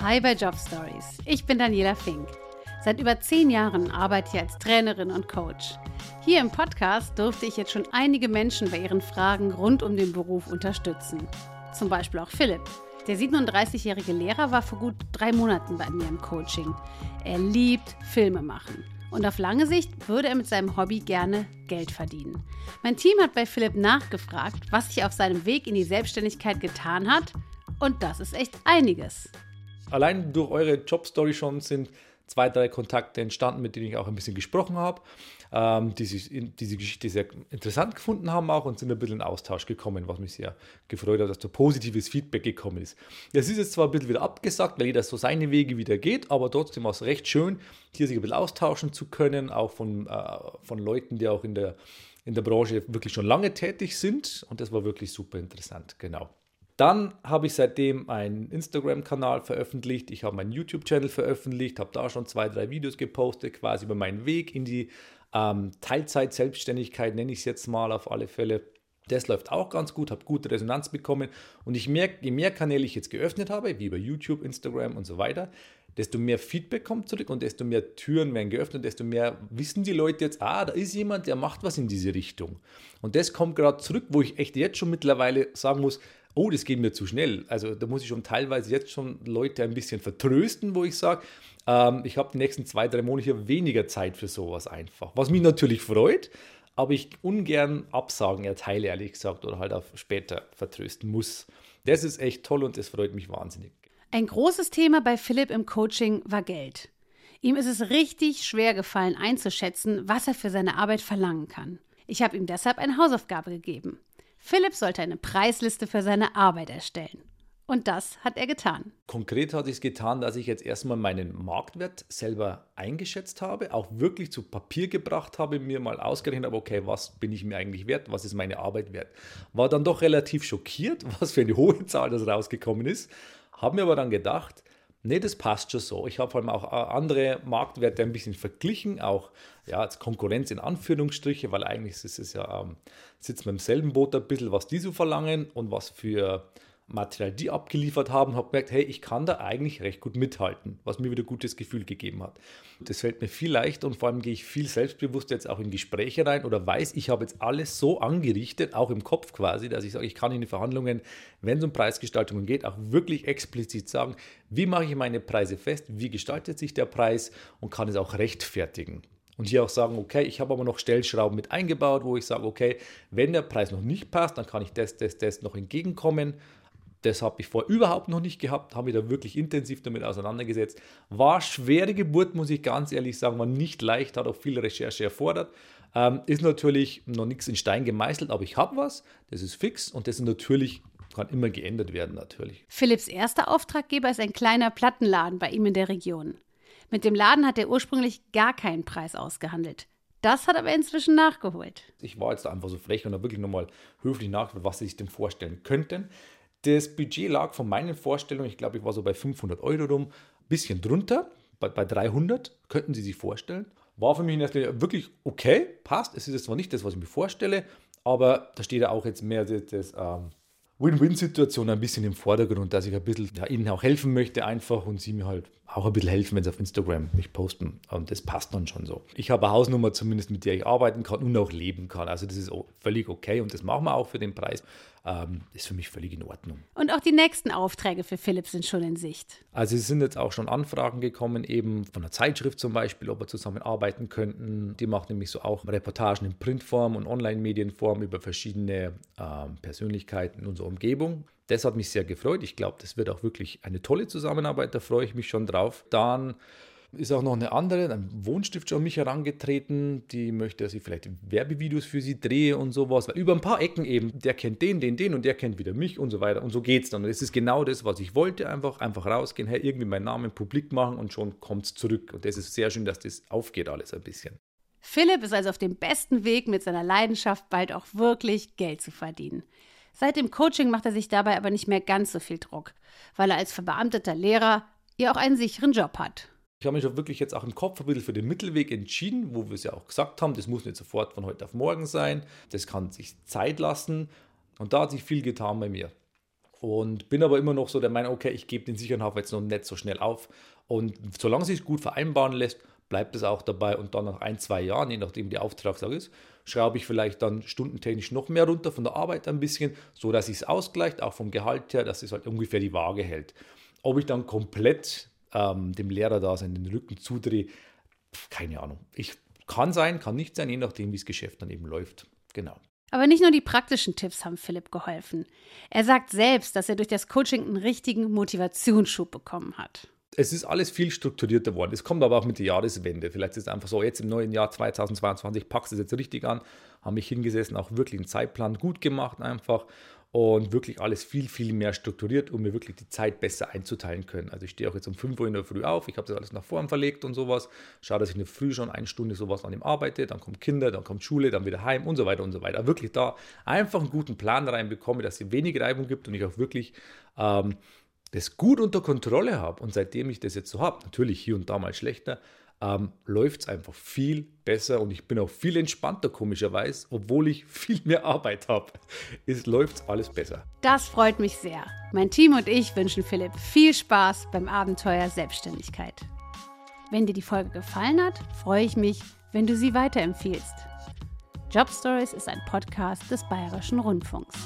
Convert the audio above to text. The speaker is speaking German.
Hi bei Job Stories. Ich bin Daniela Fink. Seit über zehn Jahren arbeite ich als Trainerin und Coach. Hier im Podcast durfte ich jetzt schon einige Menschen bei ihren Fragen rund um den Beruf unterstützen. Zum Beispiel auch Philipp. Der 37-jährige Lehrer war vor gut drei Monaten bei mir im Coaching. Er liebt Filme machen. Und auf lange Sicht würde er mit seinem Hobby gerne Geld verdienen. Mein Team hat bei Philipp nachgefragt, was sich auf seinem Weg in die Selbstständigkeit getan hat. Und das ist echt einiges. Allein durch eure Jobstory schon sind zwei, drei Kontakte entstanden, mit denen ich auch ein bisschen gesprochen habe, ähm, die sich in, diese Geschichte sehr interessant gefunden haben auch und sind ein bisschen in Austausch gekommen, was mich sehr gefreut hat, dass da positives Feedback gekommen ist. Es ist jetzt zwar ein bisschen wieder abgesagt, weil jeder so seine Wege wieder geht, aber trotzdem war es recht schön, hier sich ein bisschen austauschen zu können, auch von, äh, von Leuten, die auch in der, in der Branche wirklich schon lange tätig sind und das war wirklich super interessant, genau. Dann habe ich seitdem einen Instagram-Kanal veröffentlicht, ich habe meinen YouTube-Channel veröffentlicht, habe da schon zwei, drei Videos gepostet, quasi über meinen Weg in die ähm, Teilzeit-Selbstständigkeit, nenne ich es jetzt mal auf alle Fälle. Das läuft auch ganz gut, habe gute Resonanz bekommen und ich merke, je mehr Kanäle ich jetzt geöffnet habe, wie über YouTube, Instagram und so weiter, desto mehr Feedback kommt zurück und desto mehr Türen werden geöffnet, desto mehr wissen die Leute jetzt, ah, da ist jemand, der macht was in diese Richtung. Und das kommt gerade zurück, wo ich echt jetzt schon mittlerweile sagen muss, oh, das geht mir zu schnell. Also da muss ich schon teilweise jetzt schon Leute ein bisschen vertrösten, wo ich sage, ähm, ich habe die nächsten zwei, drei Monate weniger Zeit für sowas einfach. Was mich natürlich freut, aber ich ungern Absagen erteile, ehrlich gesagt, oder halt auf später vertrösten muss. Das ist echt toll und das freut mich wahnsinnig. Ein großes Thema bei Philipp im Coaching war Geld. Ihm ist es richtig schwer gefallen einzuschätzen, was er für seine Arbeit verlangen kann. Ich habe ihm deshalb eine Hausaufgabe gegeben. Philipp sollte eine Preisliste für seine Arbeit erstellen. Und das hat er getan. Konkret hat ich es getan, dass ich jetzt erstmal meinen Marktwert selber eingeschätzt habe, auch wirklich zu Papier gebracht habe, mir mal ausgerechnet habe, okay, was bin ich mir eigentlich wert, was ist meine Arbeit wert. War dann doch relativ schockiert, was für eine hohe Zahl das rausgekommen ist, habe mir aber dann gedacht, Nee, das passt schon so. Ich habe vor allem auch äh, andere Marktwerte ein bisschen verglichen, auch ja, als Konkurrenz in Anführungsstriche, weil eigentlich ist es ja, ähm, sitzt man im selben Boot ein bisschen, was die so verlangen und was für Material die abgeliefert haben, habe gemerkt, hey, ich kann da eigentlich recht gut mithalten, was mir wieder ein gutes Gefühl gegeben hat. Das fällt mir viel leichter und vor allem gehe ich viel selbstbewusster jetzt auch in Gespräche rein oder weiß, ich habe jetzt alles so angerichtet, auch im Kopf quasi, dass ich sage, ich kann in den Verhandlungen, wenn es um Preisgestaltungen geht, auch wirklich explizit sagen, wie mache ich meine Preise fest, wie gestaltet sich der Preis und kann es auch rechtfertigen. Und hier auch sagen, okay, ich habe aber noch Stellschrauben mit eingebaut, wo ich sage, okay, wenn der Preis noch nicht passt, dann kann ich das, das, das noch entgegenkommen das habe ich vorher überhaupt noch nicht gehabt, habe mich da wirklich intensiv damit auseinandergesetzt. War schwere Geburt, muss ich ganz ehrlich sagen, war nicht leicht, hat auch viel Recherche erfordert. Ähm, ist natürlich noch nichts in Stein gemeißelt, aber ich habe was, das ist fix und das ist natürlich kann immer geändert werden natürlich. Philipps erster Auftraggeber ist ein kleiner Plattenladen bei ihm in der Region. Mit dem Laden hat er ursprünglich gar keinen Preis ausgehandelt. Das hat aber inzwischen nachgeholt. Ich war jetzt einfach so frech und habe wirklich nochmal höflich nachgefragt, was sie sich denn vorstellen könnten. Das Budget lag von meinen Vorstellungen, ich glaube, ich war so bei 500 Euro rum, ein bisschen drunter, bei, bei 300, könnten Sie sich vorstellen. War für mich wirklich okay, passt. Es ist jetzt zwar nicht das, was ich mir vorstelle, aber da steht ja auch jetzt mehr das, das ähm, Win-Win-Situation ein bisschen im Vordergrund, dass ich ein bisschen ja, ihnen auch helfen möchte einfach und sie mir halt auch ein bisschen helfen, wenn sie auf Instagram mich posten. Und das passt dann schon so. Ich habe eine Hausnummer zumindest, mit der ich arbeiten kann und auch leben kann. Also das ist völlig okay und das machen wir auch für den Preis. Ähm, ist für mich völlig in Ordnung. Und auch die nächsten Aufträge für Philipp sind schon in Sicht. Also es sind jetzt auch schon Anfragen gekommen, eben von einer Zeitschrift zum Beispiel, ob wir zusammenarbeiten könnten. Die macht nämlich so auch Reportagen in Printform und Online-Medienform über verschiedene ähm, Persönlichkeiten in unserer Umgebung. Das hat mich sehr gefreut. Ich glaube, das wird auch wirklich eine tolle Zusammenarbeit. Da freue ich mich schon drauf. Dann ist auch noch eine andere, ein Wohnstift schon an mich herangetreten, die möchte, dass ich vielleicht Werbevideos für sie drehe und sowas. Weil über ein paar Ecken eben, der kennt den, den, den und der kennt wieder mich und so weiter. Und so geht es dann. Und das ist genau das, was ich wollte, einfach, einfach rausgehen, hey, irgendwie meinen Namen publik machen und schon kommt es zurück. Und das ist sehr schön, dass das aufgeht alles ein bisschen. Philipp ist also auf dem besten Weg, mit seiner Leidenschaft bald auch wirklich Geld zu verdienen. Seit dem Coaching macht er sich dabei aber nicht mehr ganz so viel Druck, weil er als verbeamteter Lehrer ja auch einen sicheren Job hat. Ich habe mich auch wirklich jetzt auch im Kopf ein bisschen für den Mittelweg entschieden, wo wir es ja auch gesagt haben, das muss nicht sofort von heute auf morgen sein, das kann sich Zeit lassen und da hat sich viel getan bei mir. Und bin aber immer noch so der Meinung, okay, ich gebe den sicheren Hafen jetzt noch nicht so schnell auf. Und solange sich gut vereinbaren lässt, bleibt es auch dabei. Und dann nach ein, zwei Jahren, je nachdem die Auftragslage ist, schraube ich vielleicht dann stundentechnisch noch mehr runter von der Arbeit ein bisschen, so dass es ausgleicht, auch vom Gehalt her, dass es halt ungefähr die Waage hält. Ob ich dann komplett ähm, dem Lehrer da in den Rücken zudrehe, keine Ahnung. Ich kann sein, kann nicht sein, je nachdem, wie das Geschäft dann eben läuft. Genau. Aber nicht nur die praktischen Tipps haben Philipp geholfen. Er sagt selbst, dass er durch das Coaching einen richtigen Motivationsschub bekommen hat. Es ist alles viel strukturierter worden. Es kommt aber auch mit der Jahreswende. Vielleicht ist es einfach so, jetzt im neuen Jahr 2022 packst du es jetzt richtig an, habe mich hingesessen, auch wirklich einen Zeitplan gut gemacht einfach und wirklich alles viel, viel mehr strukturiert, um mir wirklich die Zeit besser einzuteilen können. Also ich stehe auch jetzt um 5 Uhr in der Früh auf, ich habe das alles nach vorn verlegt und sowas, schaue, dass ich in der Früh schon eine Stunde sowas an dem arbeite, dann kommen Kinder, dann kommt Schule, dann wieder heim und so weiter und so weiter. Wirklich da einfach einen guten Plan reinbekomme, dass es wenig Reibung gibt und ich auch wirklich ähm, das gut unter Kontrolle habe. Und seitdem ich das jetzt so habe, natürlich hier und da mal schlechter, ähm, läuft es einfach viel besser und ich bin auch viel entspannter, komischerweise, obwohl ich viel mehr Arbeit habe. Es läuft alles besser. Das freut mich sehr. Mein Team und ich wünschen Philipp viel Spaß beim Abenteuer Selbstständigkeit. Wenn dir die Folge gefallen hat, freue ich mich, wenn du sie weiterempfiehlst. Job Stories ist ein Podcast des Bayerischen Rundfunks.